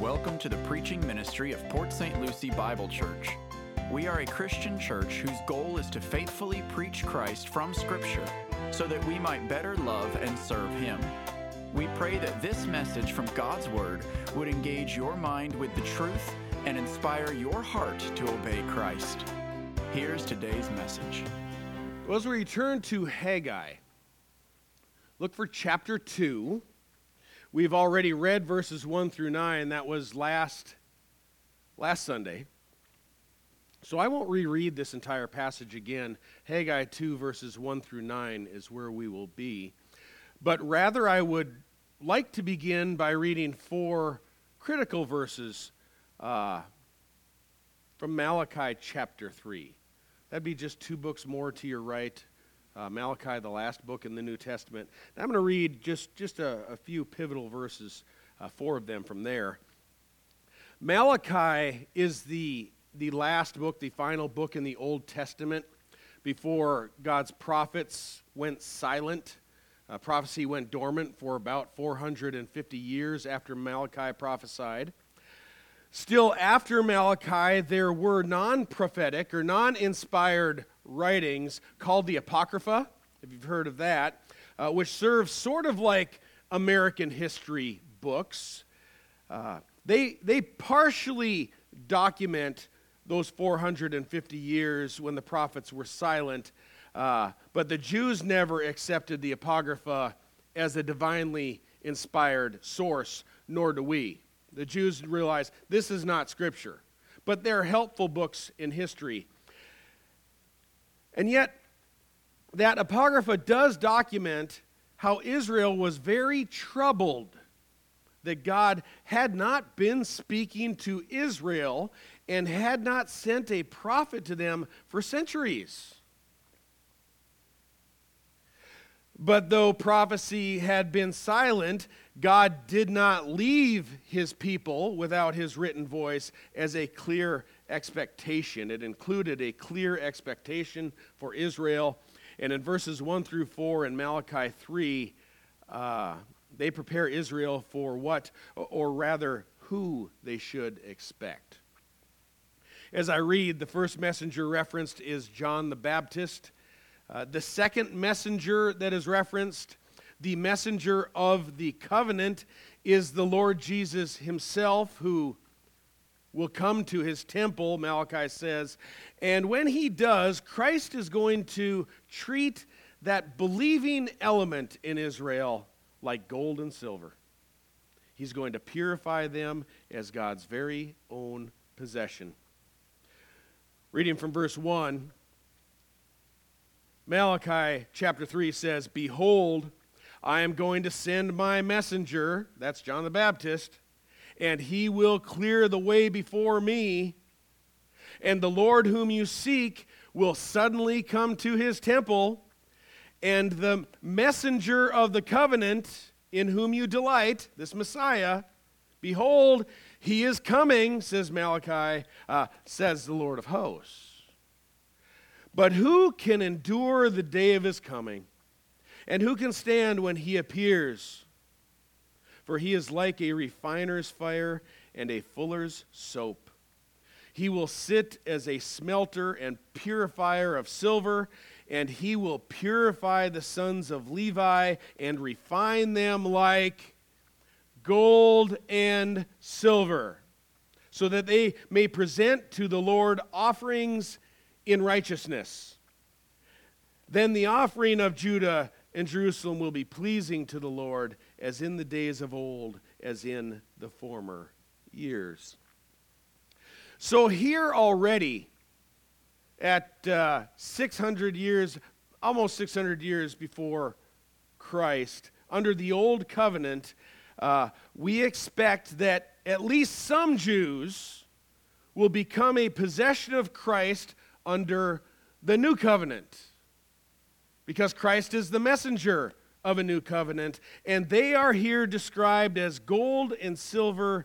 Welcome to the preaching ministry of Port St. Lucie Bible Church. We are a Christian church whose goal is to faithfully preach Christ from Scripture so that we might better love and serve Him. We pray that this message from God's Word would engage your mind with the truth and inspire your heart to obey Christ. Here's today's message. Well, as we return to Haggai, look for chapter 2. We've already read verses 1 through 9. That was last, last Sunday. So I won't reread this entire passage again. Haggai 2, verses 1 through 9 is where we will be. But rather, I would like to begin by reading four critical verses uh, from Malachi chapter 3. That'd be just two books more to your right. Uh, Malachi, the last book in the New Testament. And I'm going to read just, just a, a few pivotal verses, uh, four of them from there. Malachi is the, the last book, the final book in the Old Testament before God's prophets went silent. Uh, prophecy went dormant for about 450 years after Malachi prophesied. Still, after Malachi, there were non prophetic or non inspired writings called the Apocrypha, if you've heard of that, uh, which serve sort of like American history books. Uh, they, they partially document those 450 years when the prophets were silent, uh, but the Jews never accepted the Apocrypha as a divinely inspired source, nor do we. The Jews realize this is not Scripture, but they're helpful books in history. And yet, that Apocrypha does document how Israel was very troubled that God had not been speaking to Israel and had not sent a prophet to them for centuries. But though prophecy had been silent, God did not leave his people without his written voice as a clear expectation. It included a clear expectation for Israel. And in verses 1 through 4 in Malachi 3, uh, they prepare Israel for what, or rather, who they should expect. As I read, the first messenger referenced is John the Baptist. Uh, the second messenger that is referenced, the messenger of the covenant, is the Lord Jesus himself, who will come to his temple, Malachi says. And when he does, Christ is going to treat that believing element in Israel like gold and silver. He's going to purify them as God's very own possession. Reading from verse 1 Malachi chapter 3 says, Behold, I am going to send my messenger, that's John the Baptist, and he will clear the way before me. And the Lord whom you seek will suddenly come to his temple, and the messenger of the covenant in whom you delight, this Messiah, behold, he is coming, says Malachi, uh, says the Lord of hosts. But who can endure the day of his coming? And who can stand when he appears? For he is like a refiner's fire and a fuller's soap. He will sit as a smelter and purifier of silver, and he will purify the sons of Levi and refine them like gold and silver, so that they may present to the Lord offerings in righteousness. Then the offering of Judah and Jerusalem will be pleasing to the Lord as in the days of old, as in the former years. So, here already, at uh, 600 years, almost 600 years before Christ, under the old covenant, uh, we expect that at least some Jews will become a possession of Christ under the new covenant because Christ is the messenger of a new covenant, and they are here described as gold and silver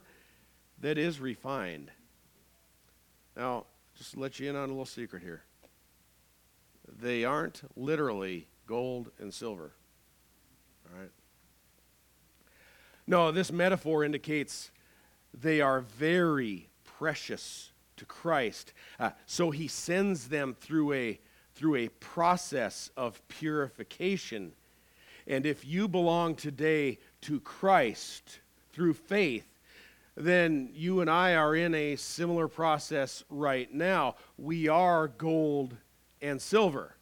that is refined. Now, just to let you in on a little secret here. They aren't literally gold and silver. All right? No, this metaphor indicates they are very precious to Christ. Uh, so he sends them through a, through a process of purification. And if you belong today to Christ through faith, then you and I are in a similar process right now. We are gold and silver.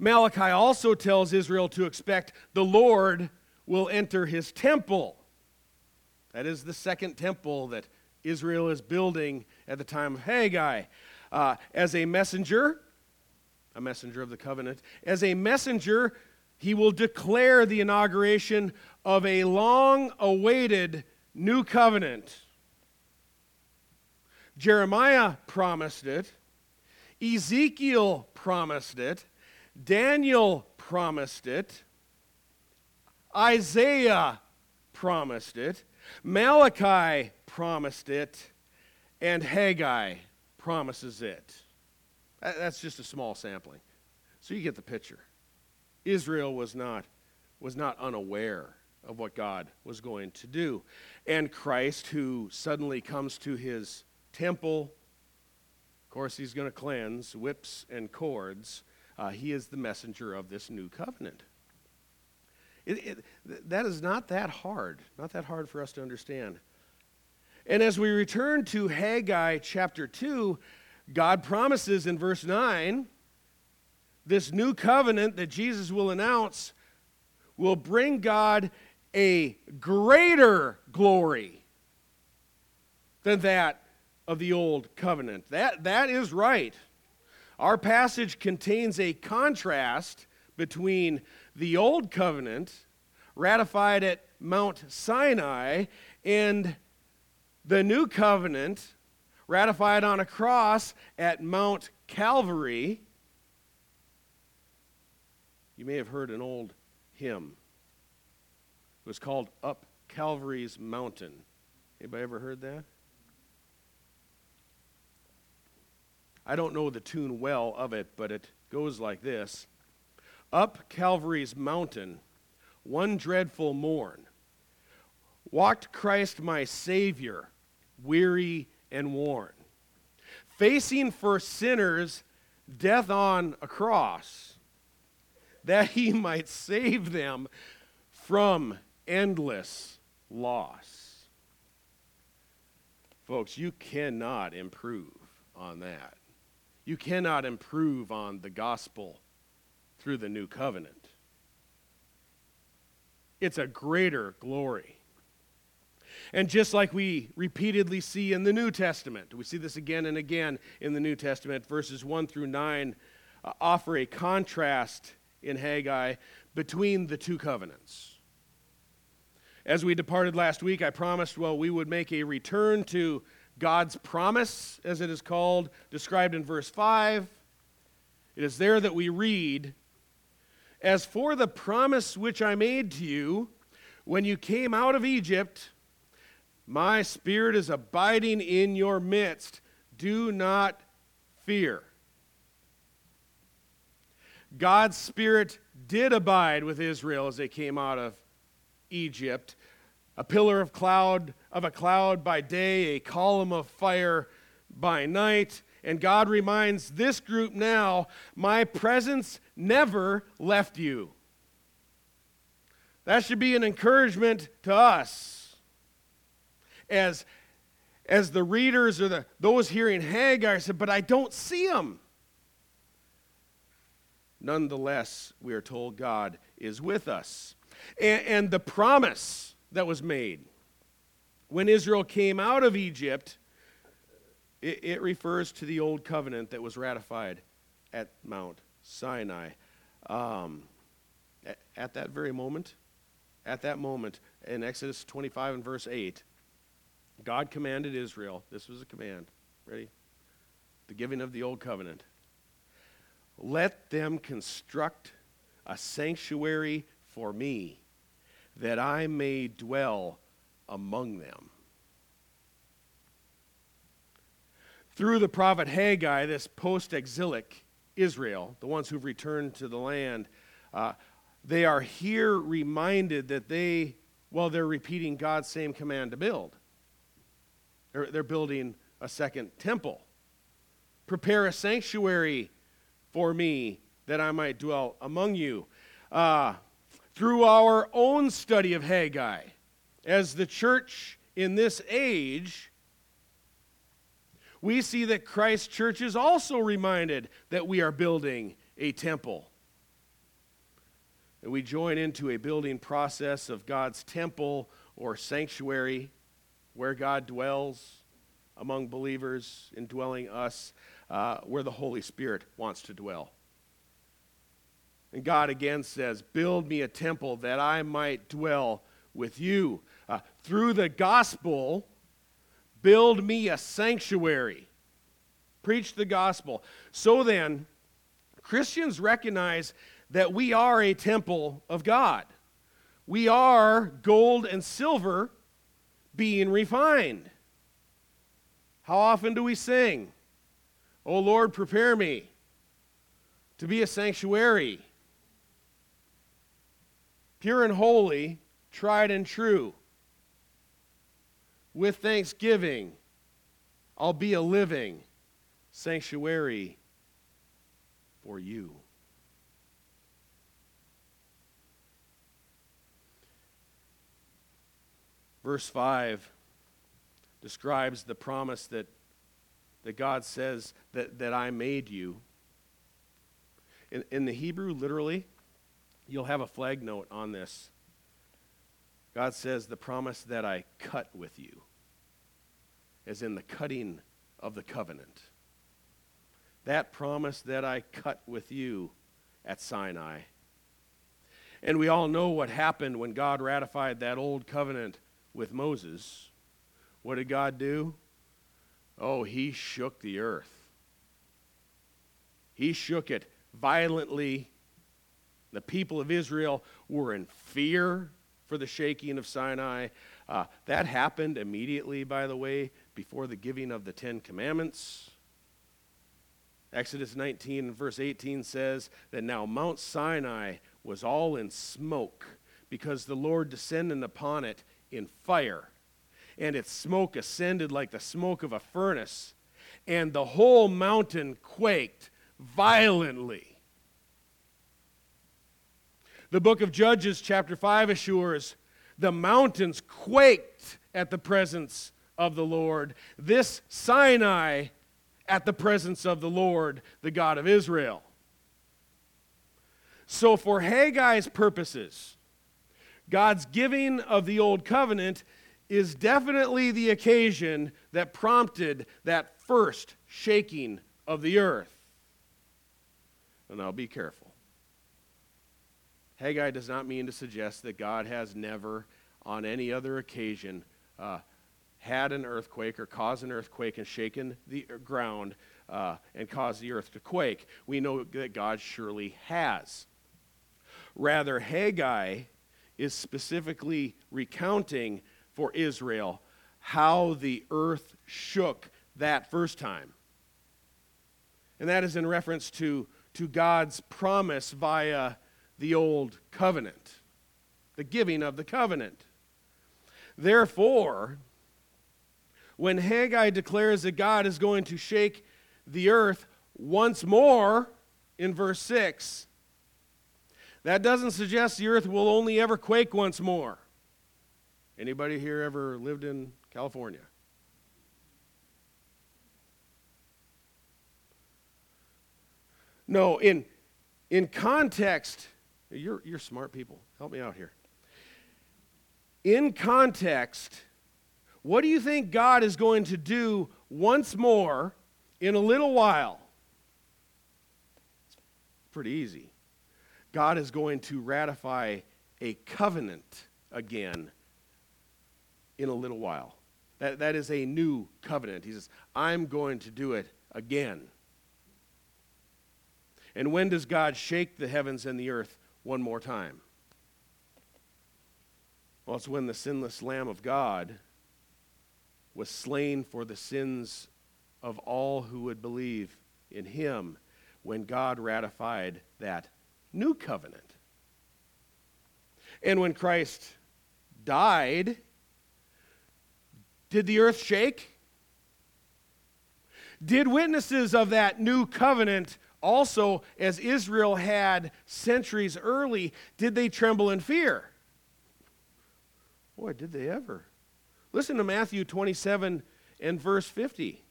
Malachi also tells Israel to expect the Lord will enter his temple. That is the second temple that Israel is building at the time of Haggai. Uh, as a messenger, a messenger of the covenant, as a messenger, he will declare the inauguration of a long awaited new covenant. Jeremiah promised it, Ezekiel promised it, Daniel promised it, Isaiah promised it, Malachi promised it, and Haggai promises it. That's just a small sampling. So you get the picture. Israel was not, was not unaware of what God was going to do. And Christ, who suddenly comes to his temple, of course, he's going to cleanse whips and cords. Uh, he is the messenger of this new covenant. It, it, that is not that hard, not that hard for us to understand. And as we return to Haggai chapter 2, God promises in verse 9 this new covenant that Jesus will announce will bring God a greater glory than that of the old covenant. That, that is right. Our passage contains a contrast between the old covenant ratified at Mount Sinai and the new covenant ratified on a cross at Mount Calvary. You may have heard an old hymn. It was called Up Calvary's Mountain. Anybody ever heard that? I don't know the tune well of it, but it goes like this. Up Calvary's mountain, one dreadful morn, walked Christ my Savior, weary and worn, facing for sinners death on a cross, that he might save them from endless loss. Folks, you cannot improve on that. You cannot improve on the gospel through the new covenant. It's a greater glory. And just like we repeatedly see in the New Testament, we see this again and again in the New Testament, verses 1 through 9 uh, offer a contrast in Haggai between the two covenants. As we departed last week, I promised, well, we would make a return to God's promise, as it is called, described in verse 5. It is there that we read, As for the promise which I made to you when you came out of Egypt, my spirit is abiding in your midst. Do not fear. God's spirit did abide with Israel as they came out of Egypt, a pillar of cloud of a cloud by day, a column of fire by night. And God reminds this group now, my presence never left you. That should be an encouragement to us. As, as the readers or the, those hearing Haggai said, but I don't see him. Nonetheless, we are told God is with us and, and the promise that was made. When Israel came out of Egypt, it, it refers to the old covenant that was ratified at Mount Sinai. Um, at, at that very moment, at that moment, in Exodus 25 and verse 8, God commanded Israel, this was a command, ready? The giving of the old covenant. Let them construct a sanctuary for me, that I may dwell among them. Through the prophet Haggai, this post exilic Israel, the ones who've returned to the land, uh, they are here reminded that they, well, they're repeating God's same command to build. They're, they're building a second temple. Prepare a sanctuary for me that I might dwell among you. Uh, through our own study of Haggai, as the church in this age, we see that Christ's church is also reminded that we are building a temple. And we join into a building process of God's temple or sanctuary where God dwells among believers, indwelling us, uh, where the Holy Spirit wants to dwell. And God again says, Build me a temple that I might dwell with you. Uh, through the gospel, build me a sanctuary. Preach the gospel. So then, Christians recognize that we are a temple of God. We are gold and silver being refined. How often do we sing, O Lord, prepare me to be a sanctuary, pure and holy, tried and true? With thanksgiving, I'll be a living sanctuary for you. Verse 5 describes the promise that, that God says that, that I made you. In, in the Hebrew, literally, you'll have a flag note on this. God says, the promise that I cut with you, as in the cutting of the covenant. That promise that I cut with you at Sinai. And we all know what happened when God ratified that old covenant with Moses, what did God do? Oh, he shook the earth. He shook it violently. The people of Israel were in fear for the shaking of Sinai. Uh, that happened immediately, by the way, before the giving of the Ten Commandments. Exodus 19, and verse 18 says that now Mount Sinai was all in smoke because the Lord descended upon it in fire, and its smoke ascended like the smoke of a furnace, and the whole mountain quaked violently. The book of Judges, chapter 5, assures the mountains quaked at the presence of the Lord. This Sinai at the presence of the Lord, the God of Israel. So, for Haggai's purposes, God's giving of the old covenant is definitely the occasion that prompted that first shaking of the earth. And now be careful. Haggai does not mean to suggest that God has never, on any other occasion, uh, had an earthquake or caused an earthquake and shaken the ground uh, and caused the earth to quake. We know that God surely has. Rather, Haggai is specifically recounting for Israel how the earth shook that first time. And that is in reference to, to God's promise via the old covenant, the giving of the covenant. Therefore, when Haggai declares that God is going to shake the earth once more in verse 6, that doesn't suggest the earth will only ever quake once more. Anybody here ever lived in California? No, in, in context, you're, you're smart people. Help me out here. In context, what do you think God is going to do once more in a little while? It's pretty easy. God is going to ratify a covenant again in a little while. That, that is a new covenant. He says, I'm going to do it again. And when does God shake the heavens and the earth one more time? Well, it's when the sinless Lamb of God was slain for the sins of all who would believe in him when God ratified that new covenant. And when Christ died, did the earth shake? Did witnesses of that new covenant also, as Israel had centuries early, did they tremble in fear? Boy, did they ever. Listen to Matthew 27 and verse 50.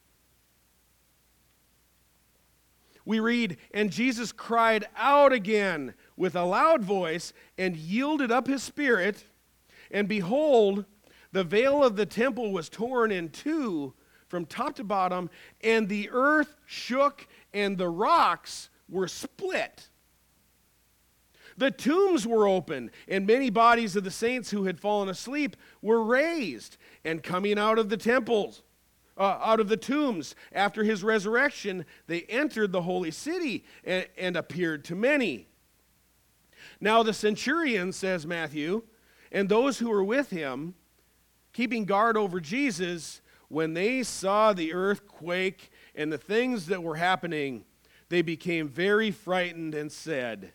We read, And Jesus cried out again with a loud voice and yielded up his spirit. And behold, the veil of the temple was torn in two from top to bottom, and the earth shook, and the rocks were split. The tombs were open, and many bodies of the saints who had fallen asleep were raised. And coming out of the temples, uh, out of the tombs after his resurrection, they entered the holy city and, and appeared to many. Now the centurion, says Matthew, and those who were with him, keeping guard over Jesus, when they saw the earthquake and the things that were happening, they became very frightened and said,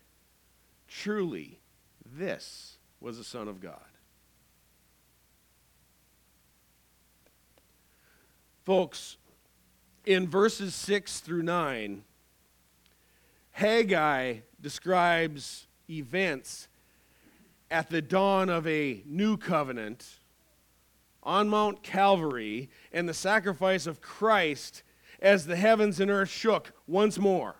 Truly, this was the Son of God. Folks, in verses 6 through 9, Haggai describes events at the dawn of a new covenant on Mount Calvary and the sacrifice of Christ as the heavens and earth shook once more.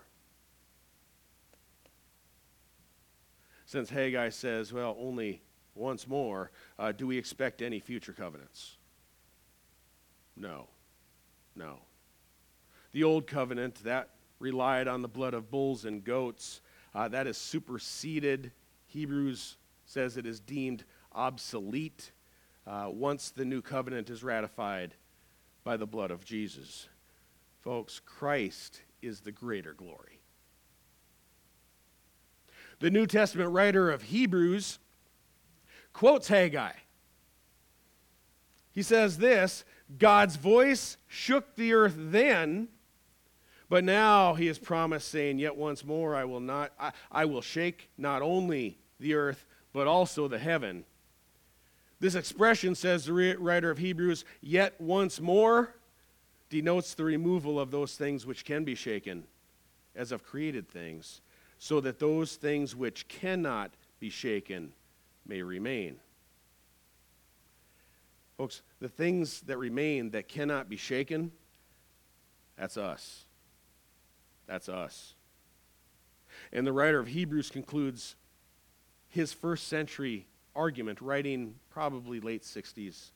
Since Haggai says, well, only once more, uh, do we expect any future covenants? No. No. The old covenant, that relied on the blood of bulls and goats, uh, that is superseded. Hebrews says it is deemed obsolete uh, once the new covenant is ratified by the blood of Jesus. Folks, Christ is the greater glory. The New Testament writer of Hebrews quotes Haggai. He says this God's voice shook the earth then, but now he has promised, saying, Yet once more I will not I, I will shake not only the earth, but also the heaven. This expression, says the writer of Hebrews, yet once more, denotes the removal of those things which can be shaken, as of created things, so that those things which cannot be shaken may remain. Folks, the things that remain that cannot be shaken, that's us. That's us. And the writer of Hebrews concludes his first century argument, writing probably late 60s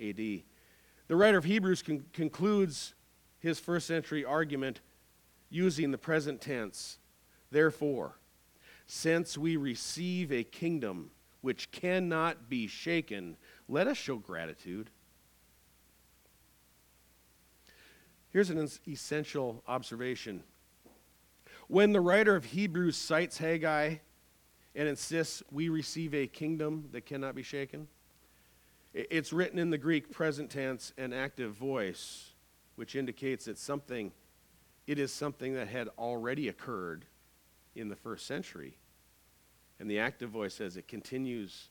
AD. The writer of Hebrews con- concludes his first century argument using the present tense. Therefore, since we receive a kingdom which cannot be shaken, let us show gratitude. Here's an essential observation. When the writer of Hebrews cites Haggai and insists we receive a kingdom that cannot be shaken. It's written in the Greek present tense and active voice, which indicates that something it is something that had already occurred in the first century. And the active voice says it continues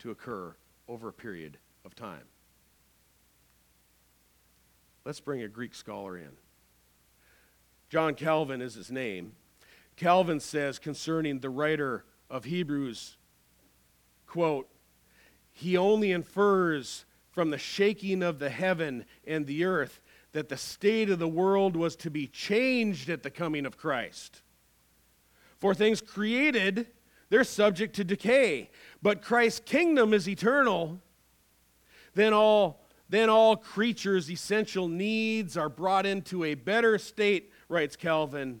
to occur over a period of time. Let's bring a Greek scholar in. John Calvin is his name. Calvin says concerning the writer of Hebrews, quote, he only infers from the shaking of the heaven and the earth that the state of the world was to be changed at the coming of Christ. For things created, they're subject to decay, but Christ's kingdom is eternal. Then all, then all creatures' essential needs are brought into a better state, writes Calvin.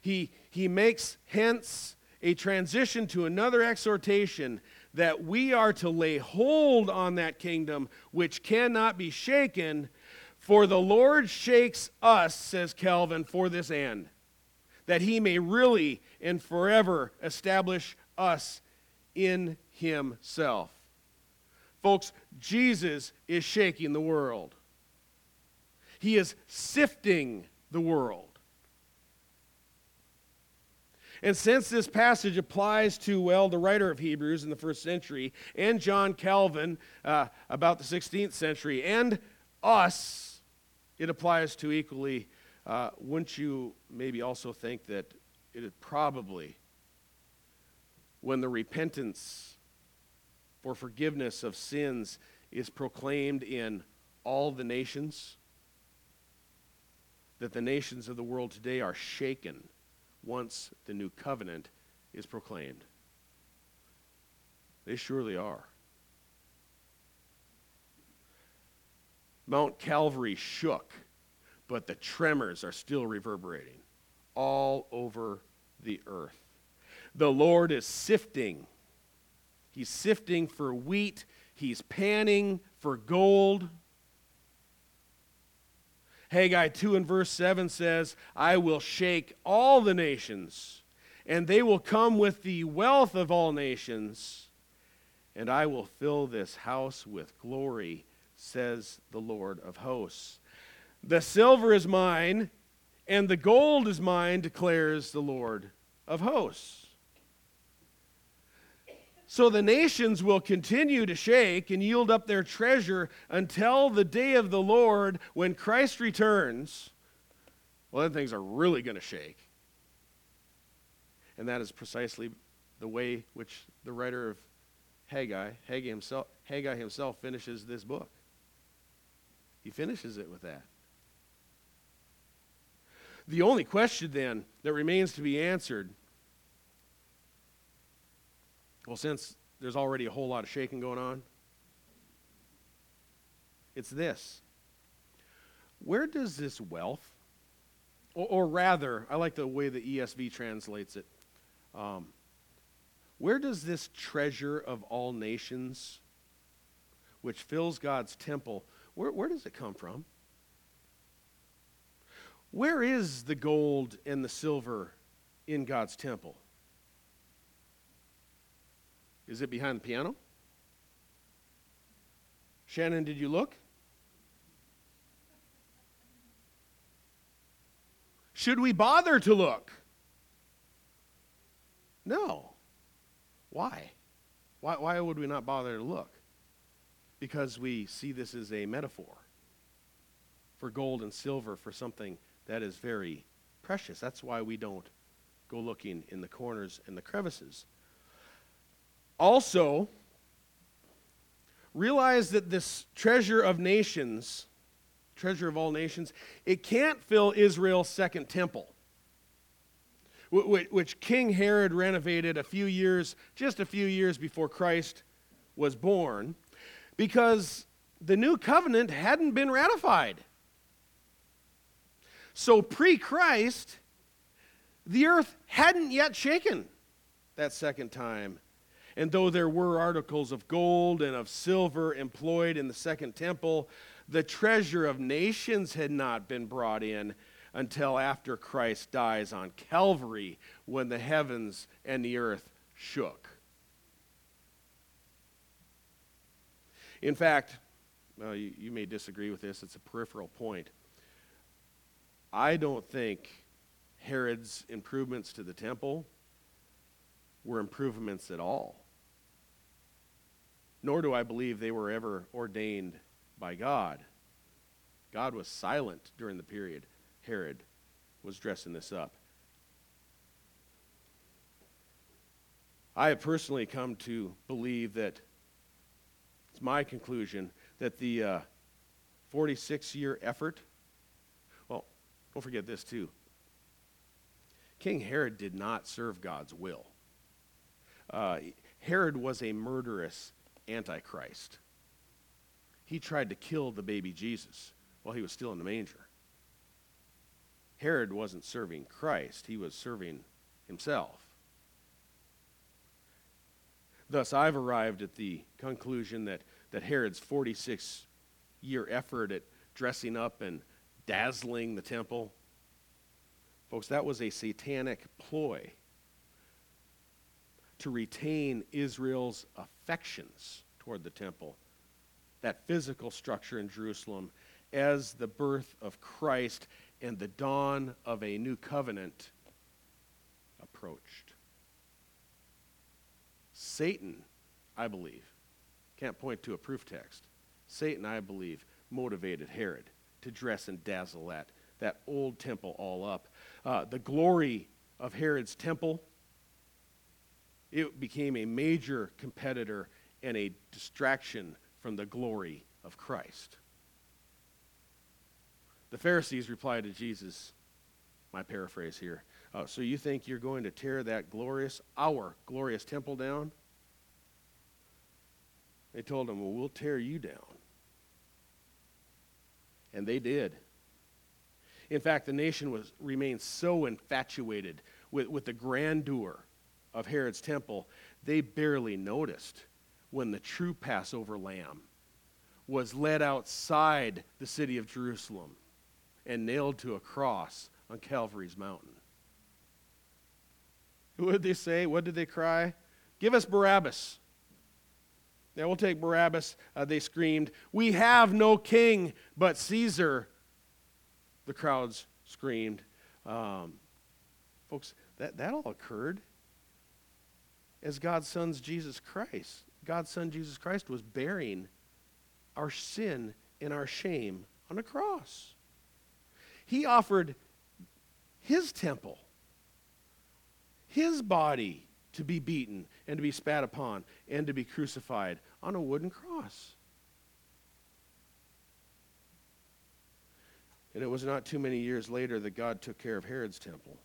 He, he makes hence a transition to another exhortation that we are to lay hold on that kingdom which cannot be shaken, for the Lord shakes us, says Calvin, for this end, that he may really and forever establish us in himself. Folks, Jesus is shaking the world. He is sifting the world. And since this passage applies to, well, the writer of Hebrews in the first century, and John Calvin uh, about the 16th century, and us, It applies to equally, uh, wouldn't you maybe also think that it is probably when the repentance for forgiveness of sins is proclaimed in all the nations, that the nations of the world today are shaken once the new covenant is proclaimed. They surely are. Mount Calvary shook, but the tremors are still reverberating all over the earth. The Lord is sifting. He's sifting for wheat, he's panning for gold. Haggai 2 and verse 7 says, I will shake all the nations, and they will come with the wealth of all nations, and I will fill this house with glory, says the Lord of hosts. The silver is mine, and the gold is mine, declares the Lord of hosts. So the nations will continue to shake and yield up their treasure until the day of the Lord when Christ returns. Well, then things are really going to shake. And that is precisely the way which the writer of Haggai, Haggai himself, Haggai himself finishes this book. He finishes it with that. The only question then that remains to be answered well, since there's already a whole lot of shaking going on, it's this. Where does this wealth, or, or rather, I like the way the ESV translates it, um, where does this treasure of all nations, which fills God's temple, where, where does it come from? Where is the gold and the silver in God's temple? Is it behind the piano? Shannon, did you look? Should we bother to look? No. Why? Why, why would we not bother to look? Because we see this as a metaphor for gold and silver, for something that is very precious. That's why we don't go looking in the corners and the crevices. Also, realize that this treasure of nations, treasure of all nations, it can't fill Israel's second temple, which King Herod renovated a few years, just a few years before Christ was born, because the new covenant hadn't been ratified. So, pre Christ, the earth hadn't yet shaken that second time and though there were articles of gold and of silver employed in the second temple, the treasure of nations had not been brought in until after Christ dies on Calvary when the heavens and the earth shook. In fact, well, you, you, may disagree with this, it's a peripheral point. I don't think Herod's improvements to the temple were improvements at all nor do I believe they were ever ordained by God. God was silent during the period Herod was dressing this up. I have personally come to believe that it's my conclusion that the 46 uh, year effort, well, don't forget this too. King Herod did not serve God's will. Uh, Herod was a murderous Antichrist. He tried to kill the baby Jesus while he was still in the manger. Herod wasn't serving Christ, he was serving himself. Thus, I've arrived at the conclusion that, that Herod's 46 year effort at dressing up and dazzling the temple, folks, that was a satanic ploy to retain Israel's affections toward the temple, that physical structure in Jerusalem, as the birth of Christ and the dawn of a new covenant approached. Satan, I believe, can't point to a proof text. Satan, I believe, motivated Herod to dress and dazzle that, that old temple all up. Uh, the glory of Herod's temple, it became a major competitor and a distraction from the glory of Christ. The Pharisees replied to Jesus, my paraphrase here. Uh, so you think you're going to tear that glorious, our glorious temple down? They told him, Well, we'll tear you down. And they did. In fact, the nation was remained so infatuated with, with the grandeur of Herod's temple, they barely noticed when the true Passover lamb was led outside the city of Jerusalem and nailed to a cross on Calvary's mountain. What did they say? What did they cry? Give us Barabbas. Yeah, we'll take Barabbas. Uh, they screamed, We have no king but Caesar. The crowds screamed. Um, folks, that, that all occurred as God's Son's Jesus Christ. God's Son Jesus Christ was bearing our sin and our shame on a cross. He offered his temple, his body to be beaten and to be spat upon and to be crucified on a wooden cross. And it was not too many years later that God took care of Herod's temple.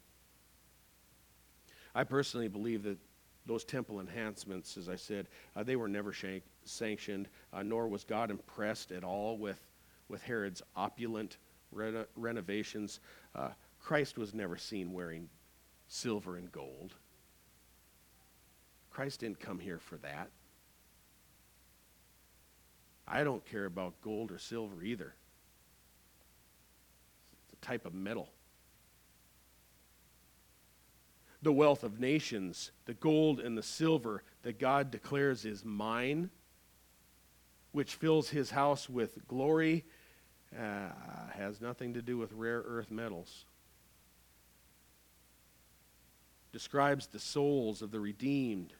I personally believe that those temple enhancements, as I said, uh, they were never shank- sanctioned, uh, nor was God impressed at all with, with Herod's opulent reno- renovations. Uh, Christ was never seen wearing silver and gold. Christ didn't come here for that. I don't care about gold or silver either. It's a type of metal. The wealth of nations, the gold and the silver that God declares is mine, which fills his house with glory, uh, has nothing to do with rare earth metals. Describes the souls of the redeemed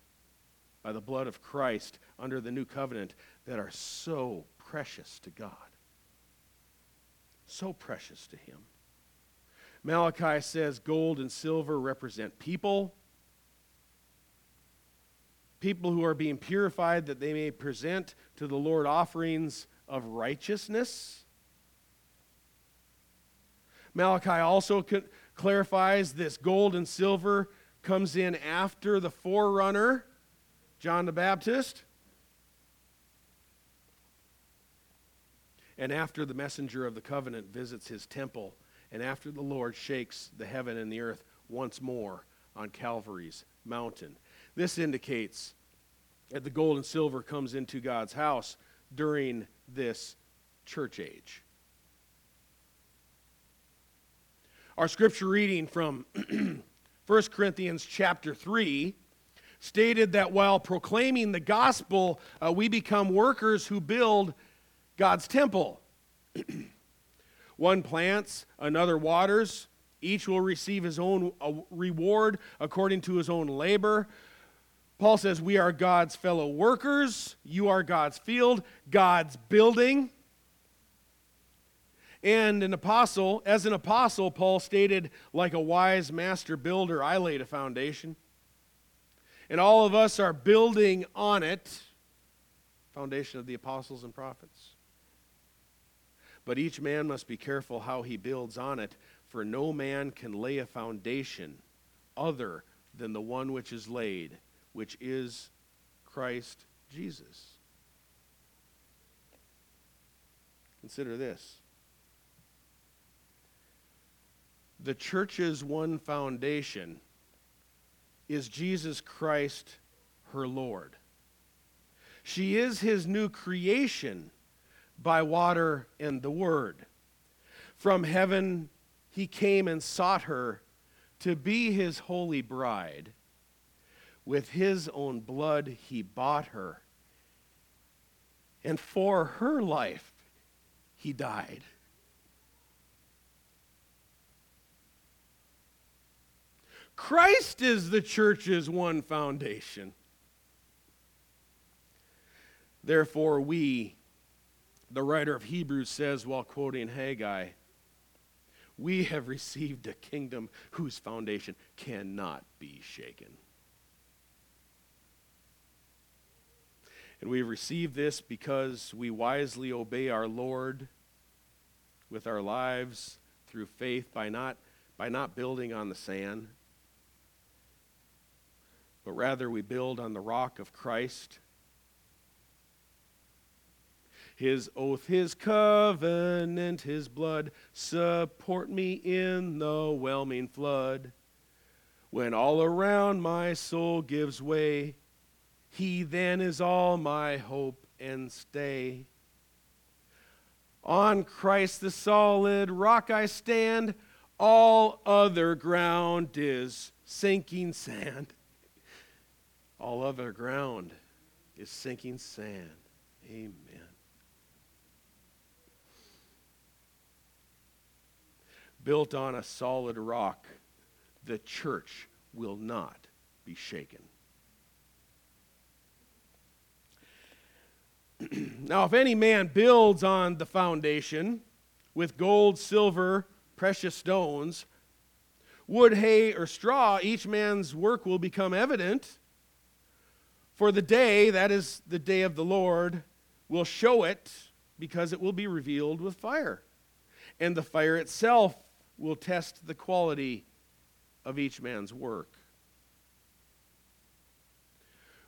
by the blood of Christ under the new covenant that are so precious to God. So precious to Him. Malachi says gold and silver represent people, people who are being purified that they may present to the Lord offerings of righteousness. Malachi also clarifies this gold and silver comes in after the forerunner John the Baptist. And after the messenger of the covenant visits his temple, and after the Lord shakes the heaven and the earth once more on Calvary's mountain. This indicates that the gold and silver comes into God's house during this church age. Our scripture reading from 1 Corinthians chapter 3 stated that while proclaiming the gospel, uh, we become workers who build God's temple. One plants, another waters. Each will receive his own uh, reward according to his own labor. Paul says, We are God's fellow workers. You are God's field, God's building. And an apostle, as an apostle, Paul stated, like a wise master builder, I laid a foundation and all of us are building on it foundation of the apostles and prophets but each man must be careful how he builds on it for no man can lay a foundation other than the one which is laid which is Christ Jesus consider this the church's one foundation is Jesus Christ her Lord. She is his new creation by water and the word. From heaven he came and sought her to be his holy bride. With his own blood he bought her. And for her life he died. Christ is the church's one foundation. Therefore, we, the writer of Hebrews says while quoting Haggai, we have received a kingdom whose foundation cannot be shaken. And we have received this because we wisely obey our Lord with our lives through faith by not, by not building on the sand, but rather we build on the rock of Christ. His oath, his covenant, his blood support me in the whelming flood. When all around my soul gives way, he then is all my hope and stay. On Christ the solid rock I stand, all other ground is sinking sand. All other ground is sinking sand. Amen. Built on a solid rock, the church will not be shaken. now, if any man builds on the foundation with gold, silver, precious stones, wood, hay, or straw, each man's work will become evident. For the day, that is the day of the Lord, will show it because it will be revealed with fire. And the fire itself will test the quality of each man's work.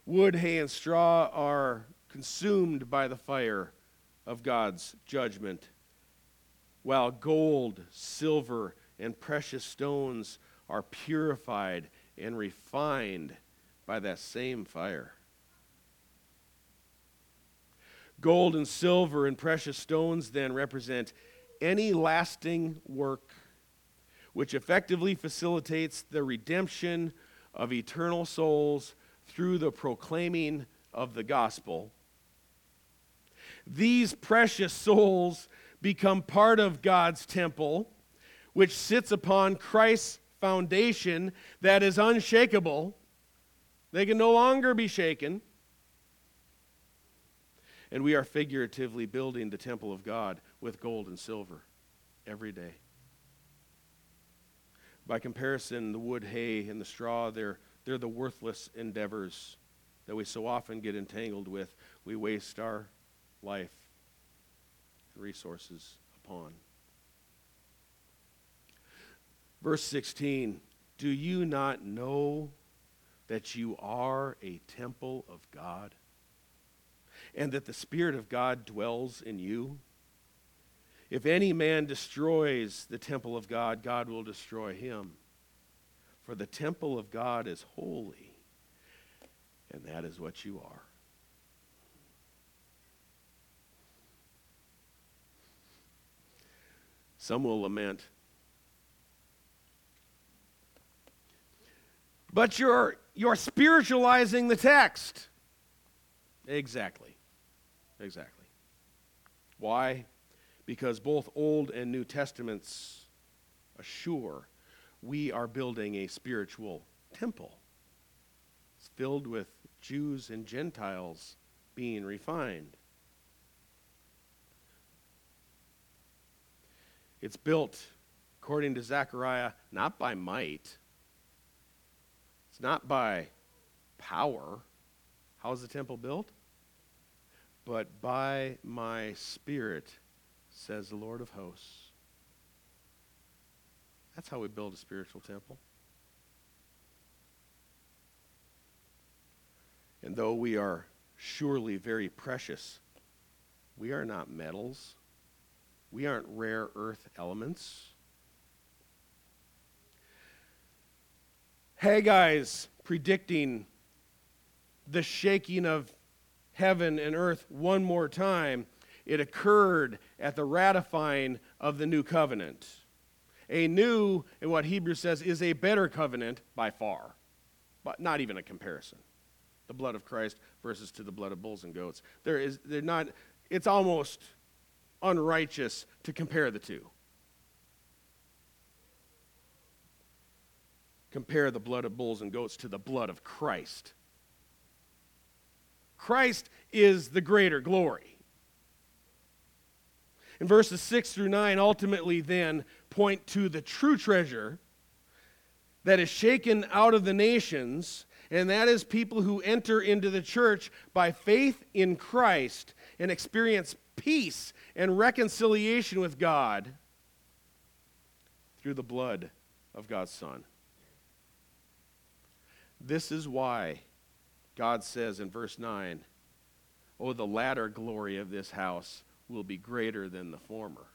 Wood, hay, and straw are consumed by the fire of God's judgment, while gold, silver, and precious stones are purified and refined by that same fire. Gold and silver and precious stones then represent any lasting work which effectively facilitates the redemption of eternal souls through the proclaiming of the gospel these precious souls become part of God's temple, which sits upon Christ's foundation that is unshakable. They can no longer be shaken. And we are figuratively building the temple of God with gold and silver every day. By comparison, the wood, hay, and the straw, they're, they're the worthless endeavors that we so often get entangled with. We waste our life and resources upon. Verse 16 Do you not know that you are a temple of God and that the Spirit of God dwells in you? If any man destroys the temple of God, God will destroy him. For the temple of God is holy, and that is what you are. Some will lament. But you're, you're spiritualizing the text. Exactly. Exactly. Why? Because both Old and New Testaments assure we are building a spiritual temple. It's filled with Jews and Gentiles being refined. It's built, according to Zechariah, not by might, it's not by power. How is the temple built? But by my spirit, says the Lord of hosts. That's how we build a spiritual temple. And though we are surely very precious, we are not metals. We aren't rare earth elements. Haggai's predicting the shaking of heaven and earth one more time. It occurred at the ratifying of the new covenant. A new, and what Hebrews says, is a better covenant by far, but not even a comparison. The blood of Christ versus to the blood of bulls and goats. There is, they're not, it's almost unrighteous to compare the two. Compare the blood of bulls and goats to the blood of Christ. Christ is the greater glory. In verses 6 through 9, ultimately then point to the true treasure that is shaken out of the nations, and that is people who enter into the church by faith in Christ and experience peace and reconciliation with God through the blood of God's Son. This is why God says in verse 9, Oh, the latter glory of this house will be greater than the former.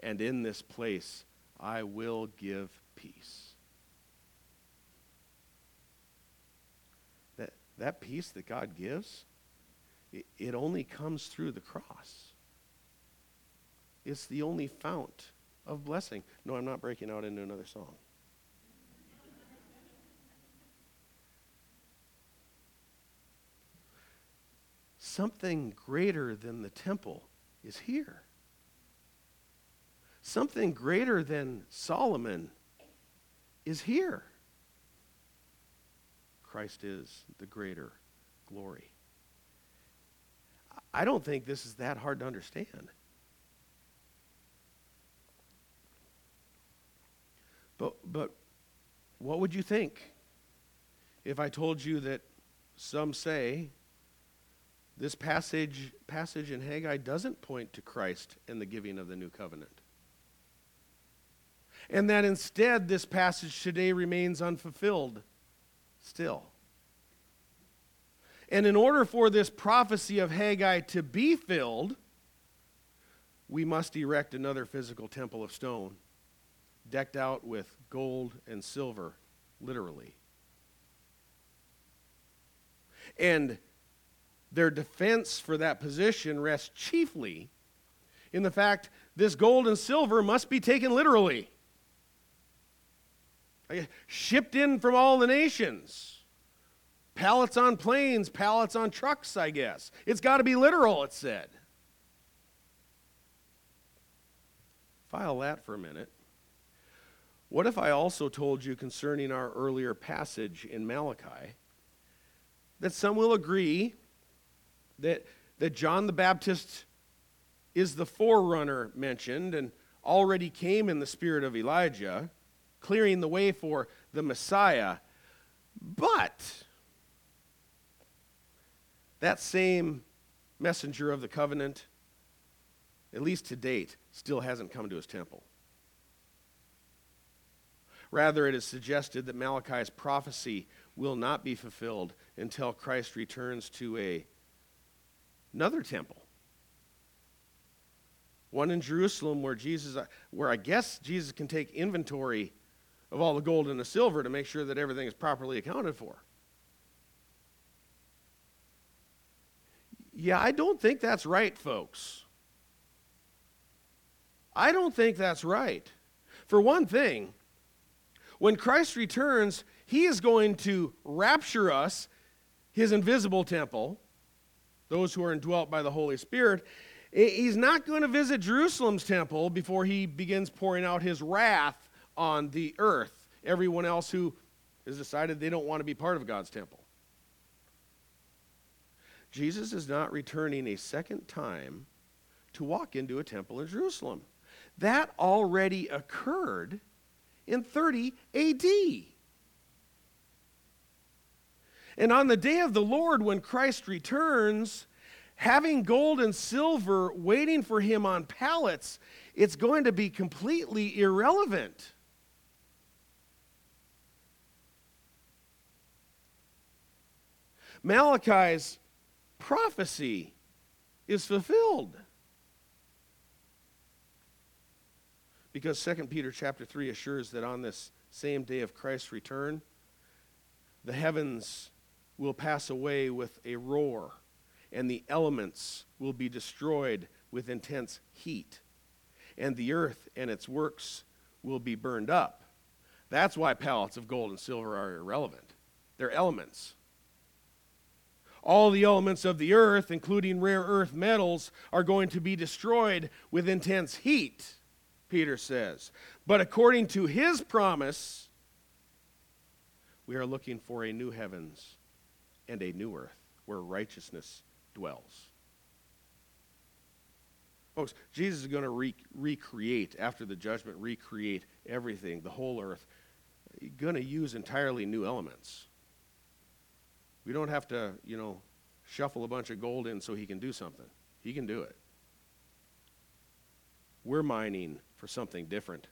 And in this place I will give peace. That, that peace that God gives, it, it only comes through the cross. It's the only fount of blessing. No, I'm not breaking out into another song. Something greater than the temple is here. Something greater than Solomon is here. Christ is the greater glory. I don't think this is that hard to understand. But, but what would you think if I told you that some say this passage, passage in Haggai doesn't point to Christ and the giving of the new covenant? And that instead this passage today remains unfulfilled still. And in order for this prophecy of Haggai to be filled, we must erect another physical temple of stone decked out with gold and silver, literally. And their defense for that position rests chiefly in the fact this gold and silver must be taken literally. Shipped in from all the nations. Pallets on planes, pallets on trucks, I guess. It's got to be literal, it said. File that for a minute. What if I also told you concerning our earlier passage in Malachi that some will agree that, that John the Baptist is the forerunner mentioned and already came in the spirit of Elijah, clearing the way for the Messiah, but that same messenger of the covenant, at least to date, still hasn't come to his temple. Rather, it is suggested that Malachi's prophecy will not be fulfilled until Christ returns to a, another temple. One in Jerusalem where Jesus uh, where I guess Jesus can take inventory of all the gold and the silver to make sure that everything is properly accounted for. Yeah, I don't think that's right, folks. I don't think that's right. For one thing, when Christ returns, he is going to rapture us, his invisible temple, those who are indwelt by the Holy Spirit. He's not going to visit Jerusalem's temple before he begins pouring out his wrath on the earth, everyone else who has decided they don't want to be part of God's temple. Jesus is not returning a second time to walk into a temple in Jerusalem. That already occurred in 30 AD. And on the day of the Lord, when Christ returns, having gold and silver waiting for him on pallets, it's going to be completely irrelevant. Malachi's prophecy is fulfilled. Because 2 Peter chapter 3 assures that on this same day of Christ's return, the heavens will pass away with a roar, and the elements will be destroyed with intense heat, and the earth and its works will be burned up. That's why pallets of gold and silver are irrelevant. They're elements. All the elements of the earth, including rare earth metals, are going to be destroyed with intense heat. Peter says. But according to his promise, we are looking for a new heavens and a new earth where righteousness dwells. Folks, Jesus is going to re- recreate, after the judgment, recreate everything, the whole earth. He's going to use entirely new elements. We don't have to, you know, shuffle a bunch of gold in so he can do something. He can do it. We're mining for something different.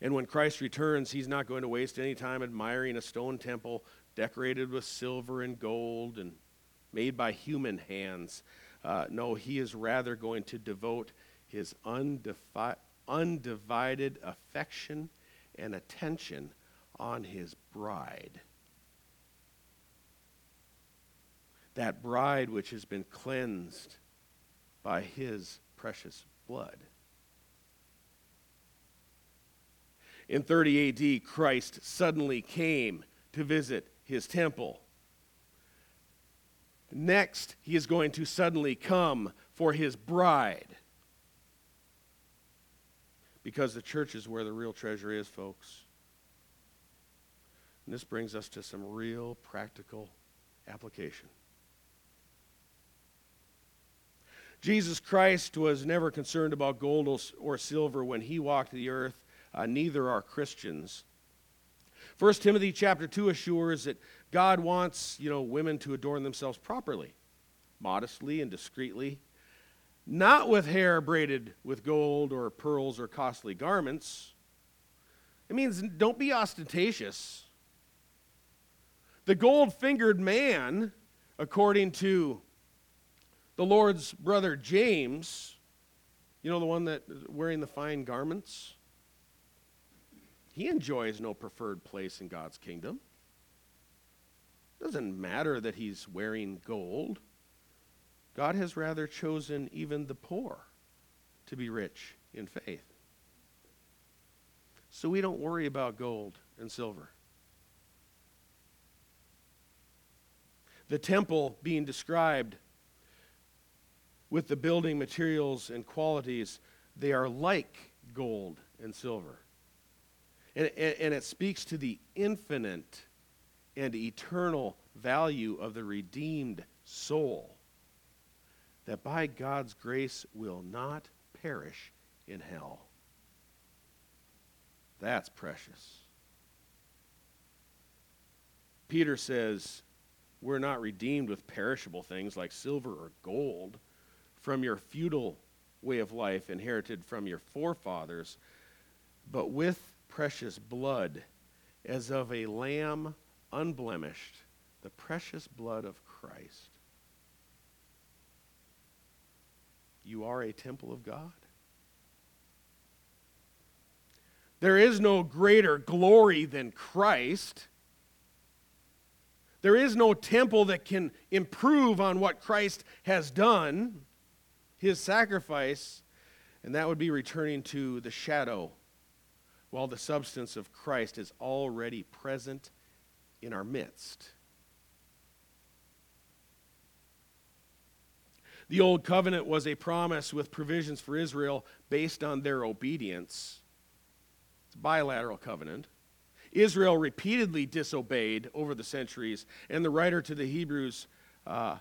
And when Christ returns, he's not going to waste any time admiring a stone temple decorated with silver and gold and made by human hands. Uh, no, he is rather going to devote his undivi- undivided affection and attention on his bride. That bride which has been cleansed by his precious blood. In 30 AD, Christ suddenly came to visit his temple. Next, he is going to suddenly come for his bride. Because the church is where the real treasure is, folks. And this brings us to some real practical application. Jesus Christ was never concerned about gold or silver when he walked the earth. Uh, neither are Christians. 1 Timothy chapter 2 assures that God wants, you know, women to adorn themselves properly, modestly and discreetly, not with hair braided with gold or pearls or costly garments. It means don't be ostentatious. The gold fingered man, according to the Lord's brother James, you know, the one that wearing the fine garments, he enjoys no preferred place in God's kingdom. Doesn't matter that he's wearing gold. God has rather chosen even the poor to be rich in faith. So we don't worry about gold and silver. The temple being described with the building materials and qualities, they are like gold and silver. And, and, and, it speaks to the infinite and eternal value of the redeemed soul that by God's grace will not perish in hell. That's precious. Peter says, We're not redeemed with perishable things like silver or gold from your feudal way of life inherited from your forefathers, but with precious blood, as of a lamb unblemished, the precious blood of Christ. You are a temple of God. There is no greater glory than Christ. There is no temple that can improve on what Christ has done his sacrifice, and that would be returning to the shadow, while the substance of Christ is already present in our midst. The Old Covenant was a promise with provisions for Israel based on their obedience. It's a bilateral covenant. Israel repeatedly disobeyed over the centuries, and the writer to the Hebrews uh,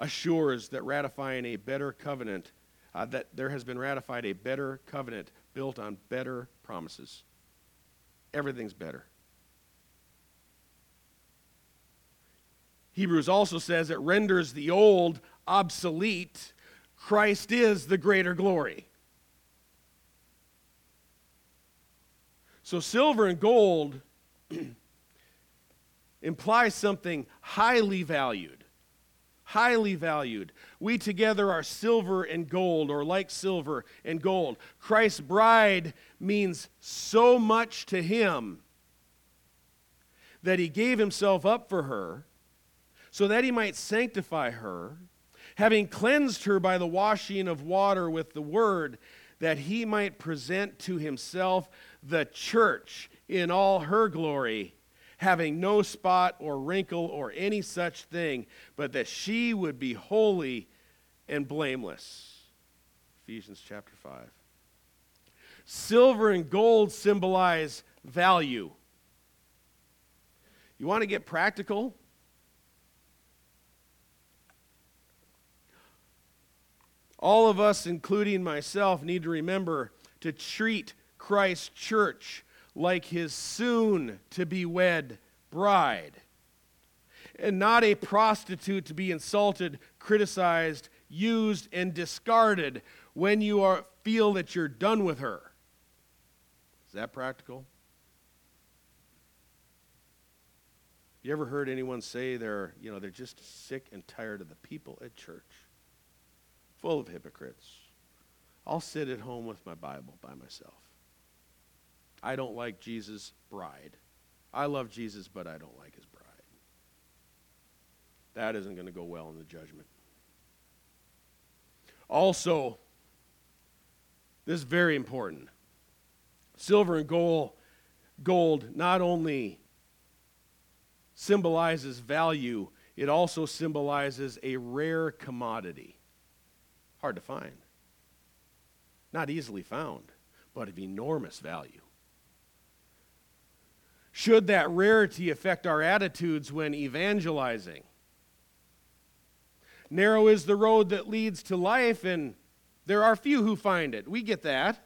assures that ratifying a better covenant, uh, that there has been ratified a better covenant built on better promises. Everything's better. Hebrews also says it renders the old obsolete. Christ is the greater glory. So, silver and gold imply something highly valued highly valued. We together are silver and gold, or like silver and gold. Christ's bride means so much to him that he gave himself up for her so that he might sanctify her, having cleansed her by the washing of water with the word, that he might present to himself the church in all her glory having no spot or wrinkle or any such thing, but that she would be holy and blameless. Ephesians chapter 5. Silver and gold symbolize value. You want to get practical? All of us, including myself, need to remember to treat Christ's church like his soon to be wed bride, and not a prostitute to be insulted, criticized, used, and discarded when you are, feel that you're done with her. Is that practical? You ever heard anyone say they're, you know, they're just sick and tired of the people at church? Full of hypocrites. I'll sit at home with my Bible by myself. I don't like Jesus' bride. I love Jesus, but I don't like his bride. That isn't going to go well in the judgment. Also, this is very important. Silver and gold, gold not only symbolizes value, it also symbolizes a rare commodity. Hard to find. Not easily found, but of enormous value. Should that rarity affect our attitudes when evangelizing? Narrow is the road that leads to life, and there are few who find it. We get that.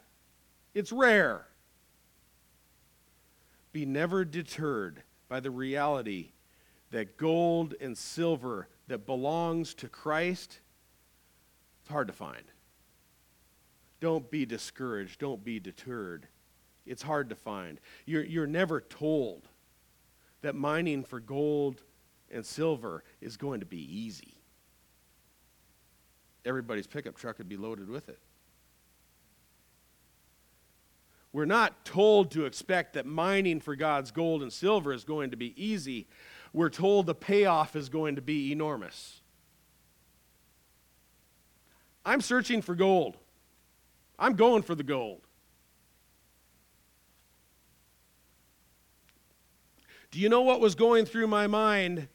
It's rare. Be never deterred by the reality that gold and silver that belongs to Christ, it's hard to find. Don't be discouraged. Don't be deterred. It's hard to find. You're, you're never told that mining for gold and silver is going to be easy everybody's pickup truck would be loaded with it. We're not told to expect that mining for God's gold and silver is going to be easy. We're told the payoff is going to be enormous. I'm searching for gold. I'm going for the gold. Do you know what was going through my mind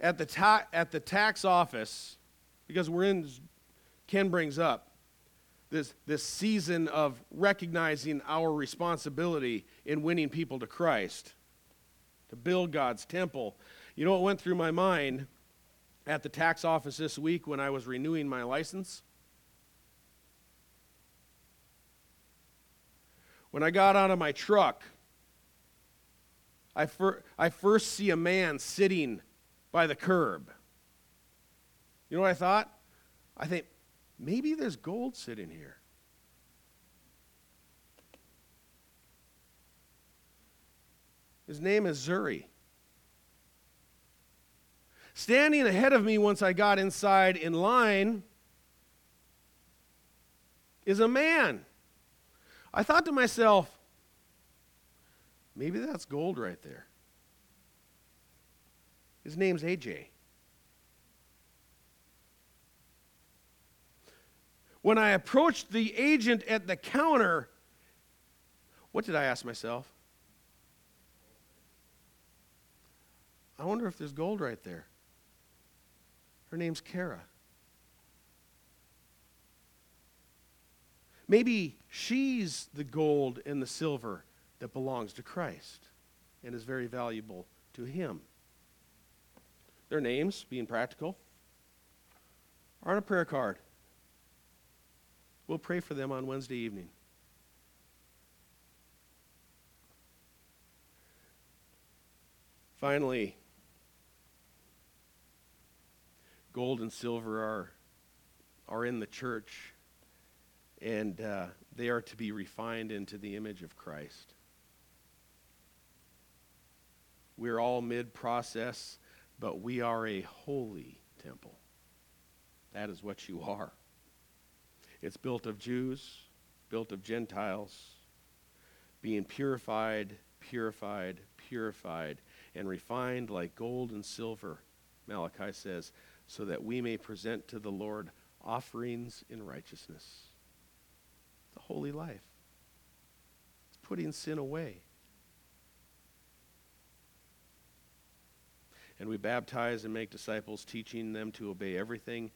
at the, ta- at the tax office because we're in, Ken brings up this, this season of recognizing our responsibility in winning people to Christ, to build God's temple. You know what went through my mind at the tax office this week when I was renewing my license? When I got out of my truck, I, fir- I first see a man sitting by the curb. You know what I thought? I think maybe there's gold sitting here. His name is Zuri. Standing ahead of me once I got inside in line is a man. I thought to myself, maybe that's gold right there. His name's AJ. When I approached the agent at the counter, what did I ask myself? I wonder if there's gold right there. Her name's Kara. Maybe she's the gold and the silver that belongs to Christ and is very valuable to Him. Their names, being practical, are on a prayer card. We'll pray for them on Wednesday evening. Finally, gold and silver are, are in the church, and uh, they are to be refined into the image of Christ. We're all mid process, but we are a holy temple. That is what you are. It's built of Jews, built of Gentiles, being purified, purified, purified, and refined like gold and silver, Malachi says, so that we may present to the Lord offerings in righteousness. The holy life. It's putting sin away. And we baptize and make disciples, teaching them to obey everything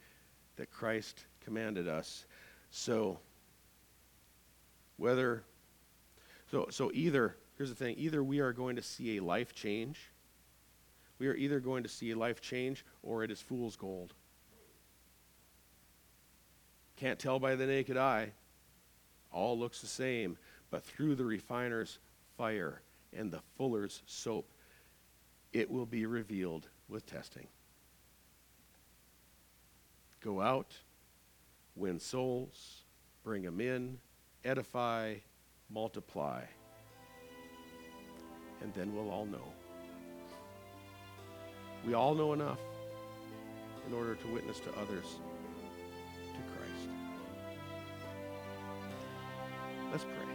that Christ commanded us. So, whether, so, so either, here's the thing either we are going to see a life change, we are either going to see a life change or it is fool's gold. Can't tell by the naked eye. All looks the same, but through the refiner's fire and the fuller's soap, it will be revealed with testing. Go out, win souls, bring them in, edify, multiply, and then we'll all know. We all know enough in order to witness to others to Christ. Let's pray.